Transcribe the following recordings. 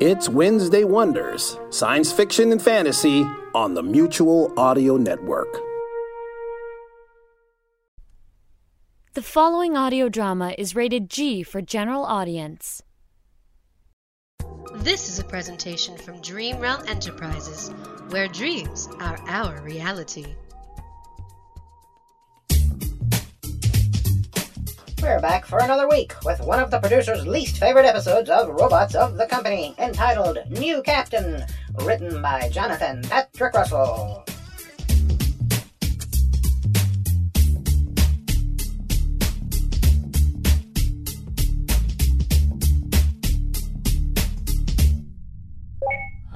It's Wednesday Wonders, science fiction and fantasy on the Mutual Audio Network. The following audio drama is rated G for general audience. This is a presentation from Dream Realm Enterprises, where dreams are our reality. We're back for another week with one of the producer's least favorite episodes of Robots of the Company, entitled New Captain, written by Jonathan Patrick Russell.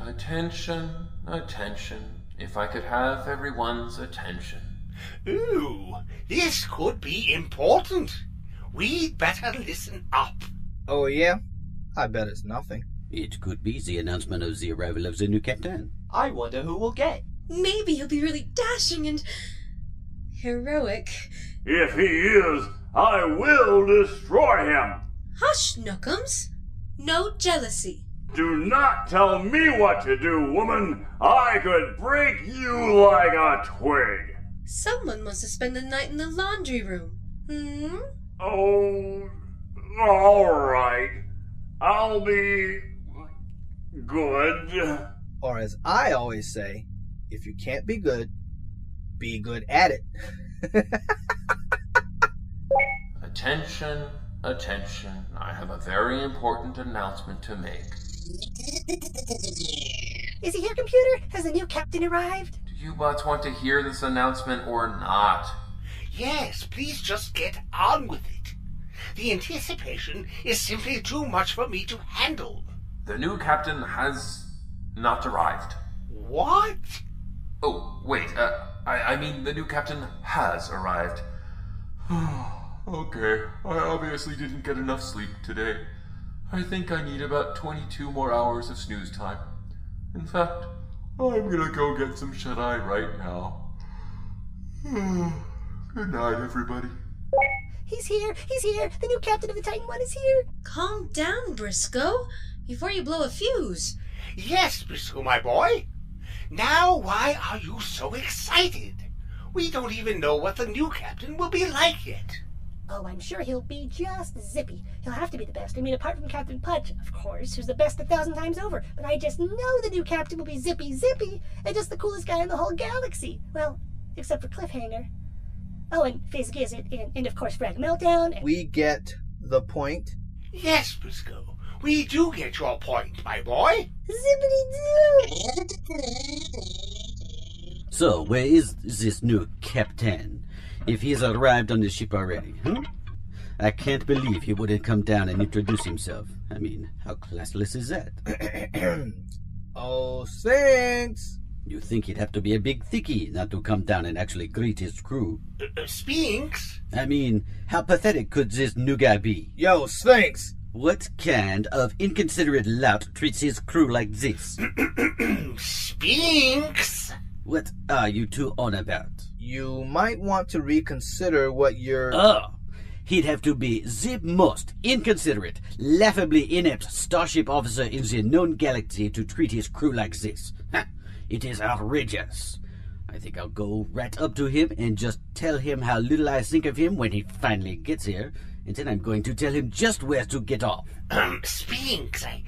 Attention, attention. If I could have everyone's attention. Ooh, this could be important. We'd better listen up. Oh, yeah? I bet it's nothing. It could be the announcement of the arrival of the new captain. I wonder who we'll get. Maybe he'll be really dashing and heroic. If he is, I will destroy him. Hush, Nookums. No jealousy. Do not tell me what to do, woman. I could break you like a twig. Someone wants to spend the night in the laundry room. Hmm? Oh, all right. I'll be good. Or as I always say, if you can't be good, be good at it. Attention, attention. I have a very important announcement to make. Is he here, computer? Has the new captain arrived? Do you bots want to hear this announcement or not? Yes, please just get on with it. The anticipation is simply too much for me to handle. The new captain has not arrived. What? Oh, wait, uh, I, I mean, the new captain has arrived. okay, I obviously didn't get enough sleep today. I think I need about 22 more hours of snooze time. In fact, I'm gonna go get some shut eye right now. Good night, everybody. He's here! He's here! The new captain of the Titan One is here! Calm down, Briscoe, before you blow a fuse. Yes, Briscoe, my boy. Now, why are you so excited? We don't even know what the new captain will be like yet. Oh, I'm sure he'll be just zippy. He'll have to be the best. I mean, apart from Captain Pudge, of course, who's the best a thousand times over. But I just know the new captain will be zippy zippy and just the coolest guy in the whole galaxy. Well, except for Cliffhanger. Oh, and Fizz Gizzit, and, and of course Frag Meltdown. And... We get the point. Yes, Briscoe. We do get your point, my boy. Zippity doo! So, where is this new captain? If he's arrived on the ship already, huh? I can't believe he wouldn't come down and introduce himself. I mean, how classless is that? oh, thanks. You think he'd have to be a big thickie not to come down and actually greet his crew? Uh, Sphinx? I mean, how pathetic could this new guy be? Yo, Sphinx! What kind of inconsiderate lout treats his crew like this? Sphinx! What are you two on about? You might want to reconsider what you're. Oh! He'd have to be the most inconsiderate, laughably inept starship officer in the known galaxy to treat his crew like this. It is outrageous. I think I'll go right up to him and just tell him how little I think of him when he finally gets here, and then I'm going to tell him just where to get off. Um, Spinks, I,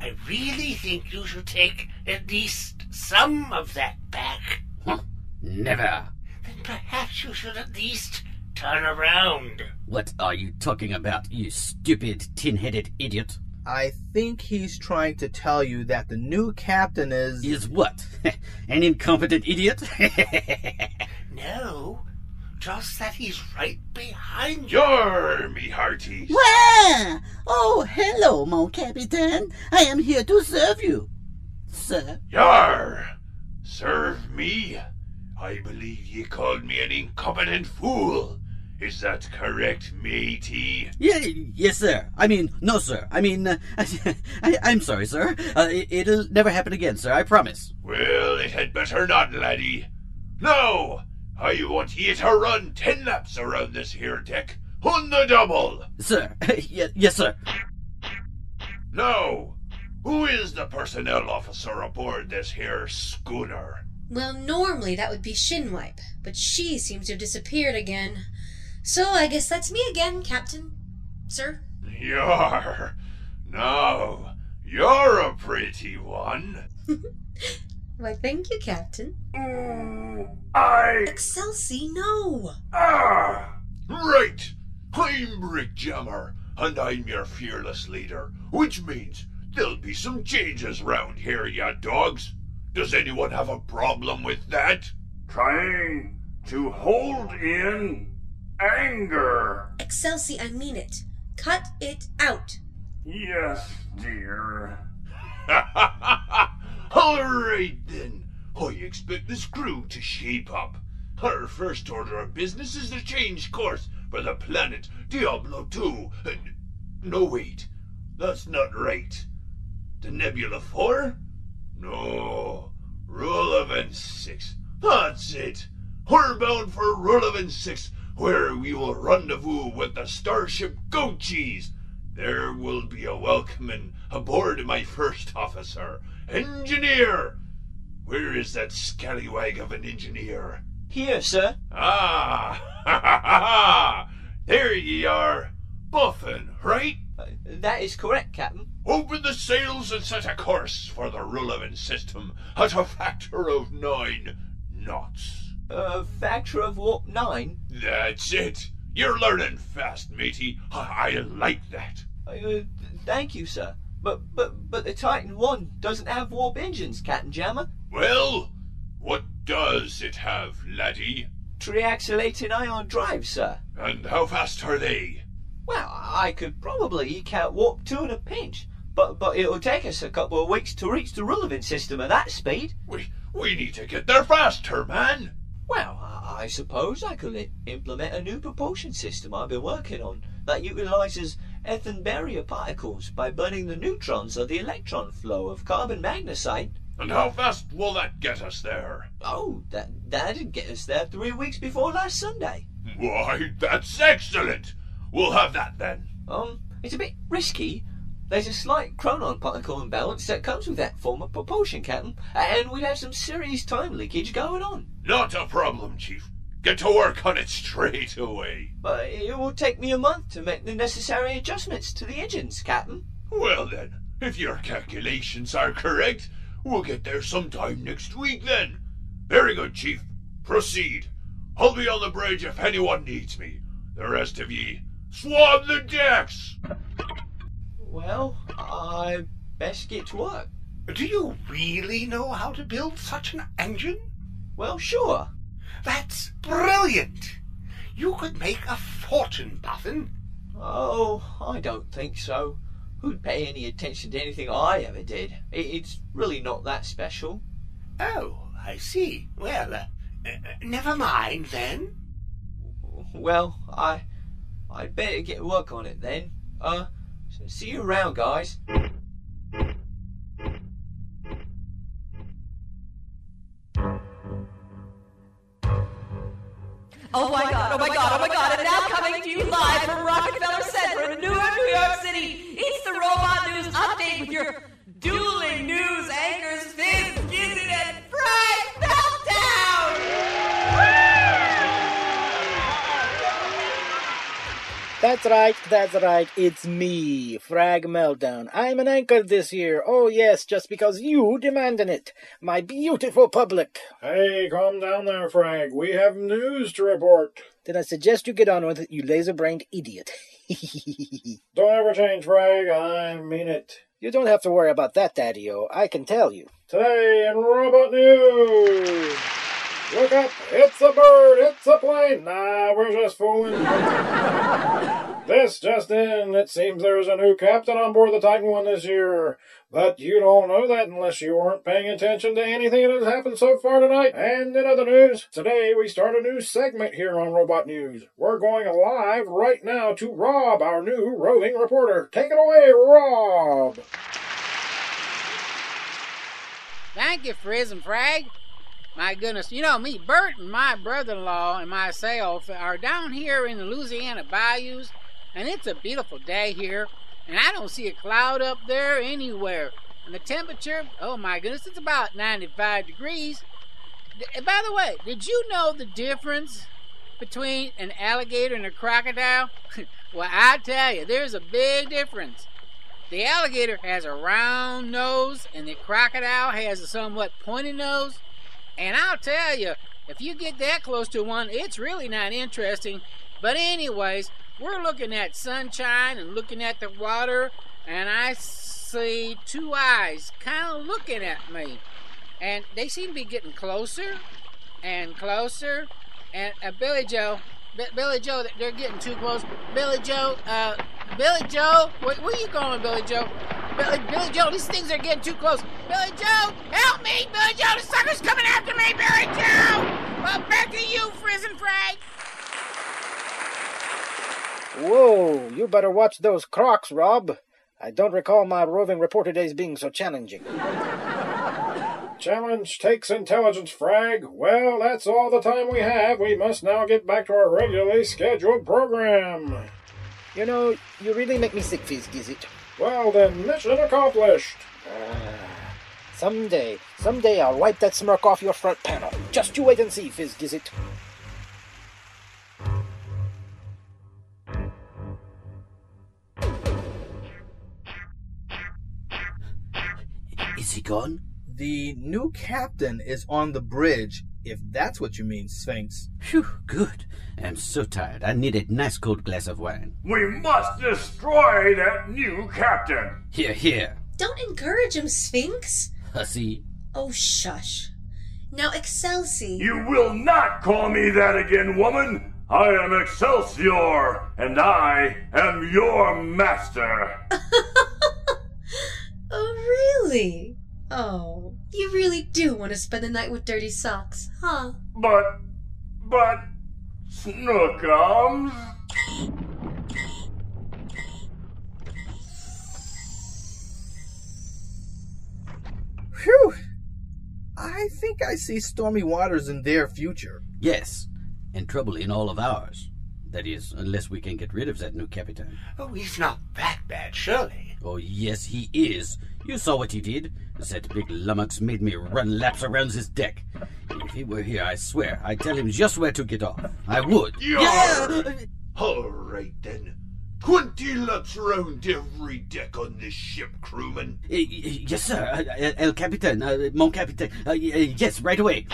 I really think you should take at least some of that back. Huh? Never. Then perhaps you should at least turn around. What are you talking about, you stupid tin-headed idiot? I think he's trying to tell you that the new captain is. Is what? An incompetent idiot? no. just that he's right behind you. Yar, me hearties. Wah! Oh, hello, mon capitaine. I am here to serve you. Sir? Yar! Serve me? I believe ye called me an incompetent fool. Is that correct, matey? Yeah, yes, sir. I mean, no, sir. I mean, uh, I, I'm sorry, sir. Uh, it, it'll never happen again, sir. I promise. Well, it had better not, laddie. No! I want ye to run ten laps around this here deck on the double. Sir, y- yes, sir. Now, who is the personnel officer aboard this here schooner? Well, normally that would be Shinwipe, but she seems to have disappeared again. So I guess that's me again, Captain. Sir? You're. No, you're a pretty one. Why, thank you, Captain. I. Excelsi, no! Ah! Right! I'm Brick Jammer, and I'm your fearless leader, which means there'll be some changes round here, ya dogs. Does anyone have a problem with that? Trying to hold in anger. Excelsi, I mean it. Cut it out. Yes, dear. All right then. I expect this crew to shape up. Our first order of business is to change course for the planet Diablo 2. Uh, no, wait. That's not right. The Nebula 4? No. Rulavan 6. That's it. We're bound for Rulavan 6, where we will rendezvous with the starship Goat Cheese. There will be a welcoming aboard my first officer, Engineer. Where is that scallywag of an engineer? Here, sir. Ah, ha ha ha ha! There ye are. Boffin, right? Uh, that is correct, Captain. Open the sails and set a course for the Rulavan system at a factor of nine knots. A factor of warp nine? That's it. You're learning fast, matey. I, I like that. Uh, thank you, sir. But but but the Titan One doesn't have warp engines, Captain Jammer. Well, what does it have, laddie? Triaxulating ion drive, sir. And how fast are they? Well, I could probably eke out warp two in a pinch, but but it'll take us a couple of weeks to reach the relevant system at that speed. We we need to get there faster, man. Well, I suppose I could implement a new propulsion system I've been working on that utilizes Ethan barrier particles by burning the neutrons of the electron flow of carbon magnesite. And how fast will that get us there? Oh, that that'd get us there three weeks before last Sunday. Why, that's excellent. We'll have that then. Um, it's a bit risky. There's a slight chronon particle imbalance that comes with that form of propulsion, Captain, and we'd have some serious time leakage going on. Not a problem, Chief. Get to work on it straight away. But it will take me a month to make the necessary adjustments to the engines, Captain. Well then, if your calculations are correct, we'll get there sometime next week then. Very good, Chief. Proceed. I'll be on the bridge if anyone needs me. The rest of ye, swab the decks! Well, I best get to work. Do you really know how to build such an engine? Well, sure. That's brilliant! You could make a fortune, Boffin. Oh, I don't think so. Who'd pay any attention to anything I ever did? It's really not that special. Oh, I see. Well, uh, uh, never mind then. Well, I, I'd better get to work on it then. Uh, see you around, guys. Oh my god, oh my god, oh my god, and now coming to you live from Rockefeller Center in Newark, New York City, it's the Robot News Update with your That's right, that's right, it's me, Frag Meltdown. I'm an anchor this year. Oh yes, just because you demanded it. My beautiful public. Hey, calm down there, Frag. We have news to report. Then I suggest you get on with it, you laser-brained idiot. Don't ever change, Frag. I mean it. You don't have to worry about that, Daddy-O. I can tell you. Today in Robot News! Look up! It's a bird! It's a plane! Nah, we're just fooling. this just in. It seems there's a new captain on board the Titan One this year. But you don't know that unless you weren't paying attention to anything that has happened so far tonight. And in other news, today we start a new segment here on Robot News. We're going live right now to Rob, our new roving reporter. Take it away, Rob! Thank you, Frizz and Frag. My goodness, you know me, Bert and my brother-in-law and myself are down here in the Louisiana bayous, and it's a beautiful day here, and I don't see a cloud up there anywhere. And the temperature, oh my goodness, it's about 95 degrees. D- by the way, did you know the difference between an alligator and a crocodile? well, I tell you, there's a big difference. The alligator has a round nose, and the crocodile has a somewhat pointy nose. And I'll tell you, if you get that close to one, it's really not interesting. But, anyways, we're looking at sunshine and looking at the water, and I see two eyes kind of looking at me. And they seem to be getting closer and closer. And uh, Billy Joe, B- Billy Joe, they're getting too close. Billy Joe, uh, Billy Joe, where, where you going, Billy Joe? Billy, Billy Joe, these things are getting too close. Billy Joe, help me! Billy Joe, the sucker's coming after me! Billy Joe! Well, back to you, Frizz and Frag. Whoa, you better watch those crocs, Rob. I don't recall my roving reporter days being so challenging. Challenge takes intelligence, Frag. Well, that's all the time we have. We must now get back to our regularly scheduled program. You know, you really make me sick, Fizz Gizzit. Well then, mission accomplished. Someday, someday I'll wipe that smirk off your front panel. Just you wait and see, Fizz Gizzit. Gone? The new captain is on the bridge, if that's what you mean, Sphinx. Phew, good. I'm so tired. I need a nice cold glass of wine. We must destroy that new captain. Here, here. Don't encourage him, Sphinx. Hussy. Oh, shush. Now, Excelsi. You will not call me that again, woman. I am Excelsior, and I am your master. Oh, really? Oh, you really do want to spend the night with dirty socks, huh? But, but, Snookums. Phew! I think I see stormy waters in their future. Yes, and trouble in all of ours. That is, unless we can get rid of that new captain. Oh, he's not that bad, surely. Oh, yes, he is. You saw what he did. That big lummox made me run laps around this deck. If he were here, I swear, I'd tell him just where to get off. I would. Yeah! All right then. Twenty laps around every deck on this ship, crewman. Uh, yes, sir. Uh, uh, El Capitan, uh, mon uh, yes, right away.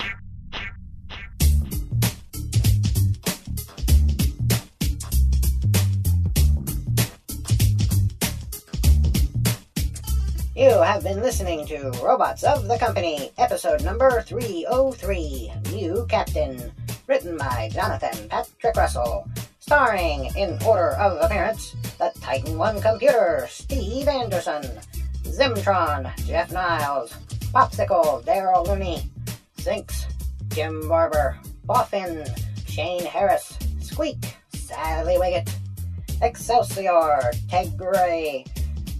Have been listening to Robots of the Company, episode number 303 New Captain, written by Jonathan Patrick Russell, starring, in order of appearance, the Titan One computer, Steve Anderson, Zimtron, Jeff Niles, Popsicle, Daryl Looney, Sinks, Jim Barber, Boffin, Shane Harris, Squeak, Sally Wiggett, Excelsior, Ted Gray,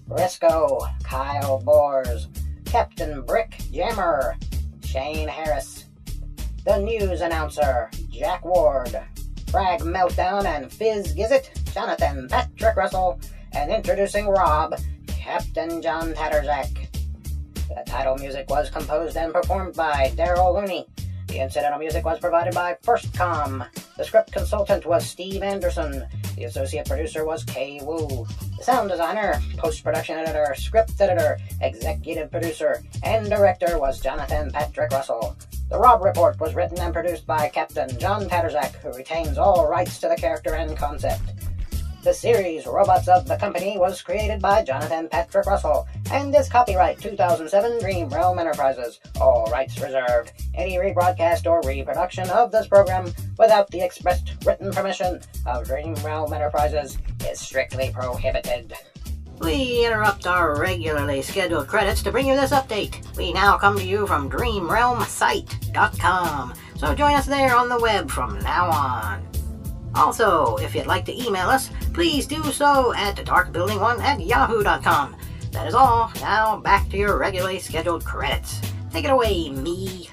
Briscoe, Kyle Bors, Captain Brick Jammer, Shane Harris, the news announcer, Jack Ward, Frag Meltdown and Fizz Gizzit, Jonathan Patrick Russell, and introducing Rob, Captain John Tatterzak. The title music was composed and performed by Daryl Looney. The incidental music was provided by FirstCom. The script consultant was Steve Anderson. The associate producer was Kay Wu. The sound designer, post production editor, script editor, executive producer, and director was Jonathan Patrick Russell. The Rob Report was written and produced by Captain John Tatterzak, who retains all rights to the character and concept. The series Robots of the Company was created by Jonathan Patrick Russell and is copyright 2007 Dream Realm Enterprises. All rights reserved. Any rebroadcast or reproduction of this program without the expressed written permission of Dream Realm Enterprises is strictly prohibited. We interrupt our regularly scheduled credits to bring you this update. We now come to you from DreamRealmSite.com, so join us there on the web from now on. Also, if you'd like to email us, please do so at darkbuilding1 at yahoo.com. That is all. Now back to your regularly scheduled credits. Take it away, me.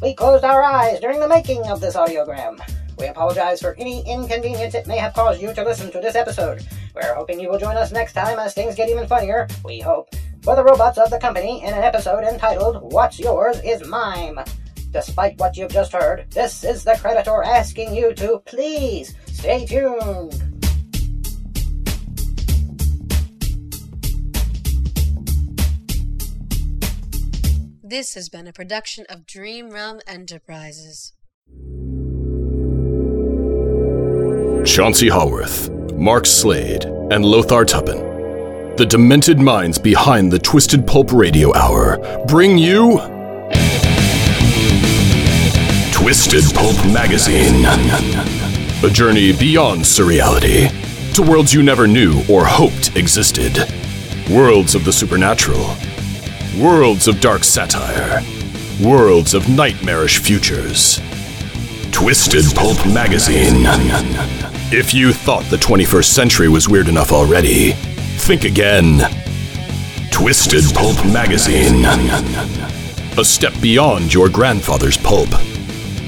We closed our eyes during the making of this audiogram. We apologize for any inconvenience it may have caused you to listen to this episode. We're hoping you will join us next time as things get even funnier, we hope, for the robots of the company in an episode entitled What's Yours is Mime. Despite what you've just heard, this is the Creditor asking you to please stay tuned. This has been a production of Dream Realm Enterprises. Chauncey Haworth, Mark Slade, and Lothar Tuppen, the demented minds behind the Twisted Pulp Radio Hour, bring you Twisted Pulp Magazine. A journey beyond surreality to worlds you never knew or hoped existed. Worlds of the supernatural. Worlds of dark satire. Worlds of nightmarish futures. Twisted Pulp Magazine. If you thought the 21st century was weird enough already, think again. Twisted Pulp Magazine. A step beyond your grandfather's pulp.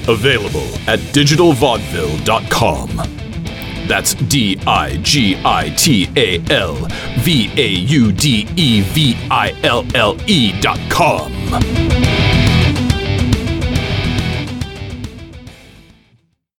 Available at digitalvaudeville.com. That's D I G I T A L V A U D V I L L dot com.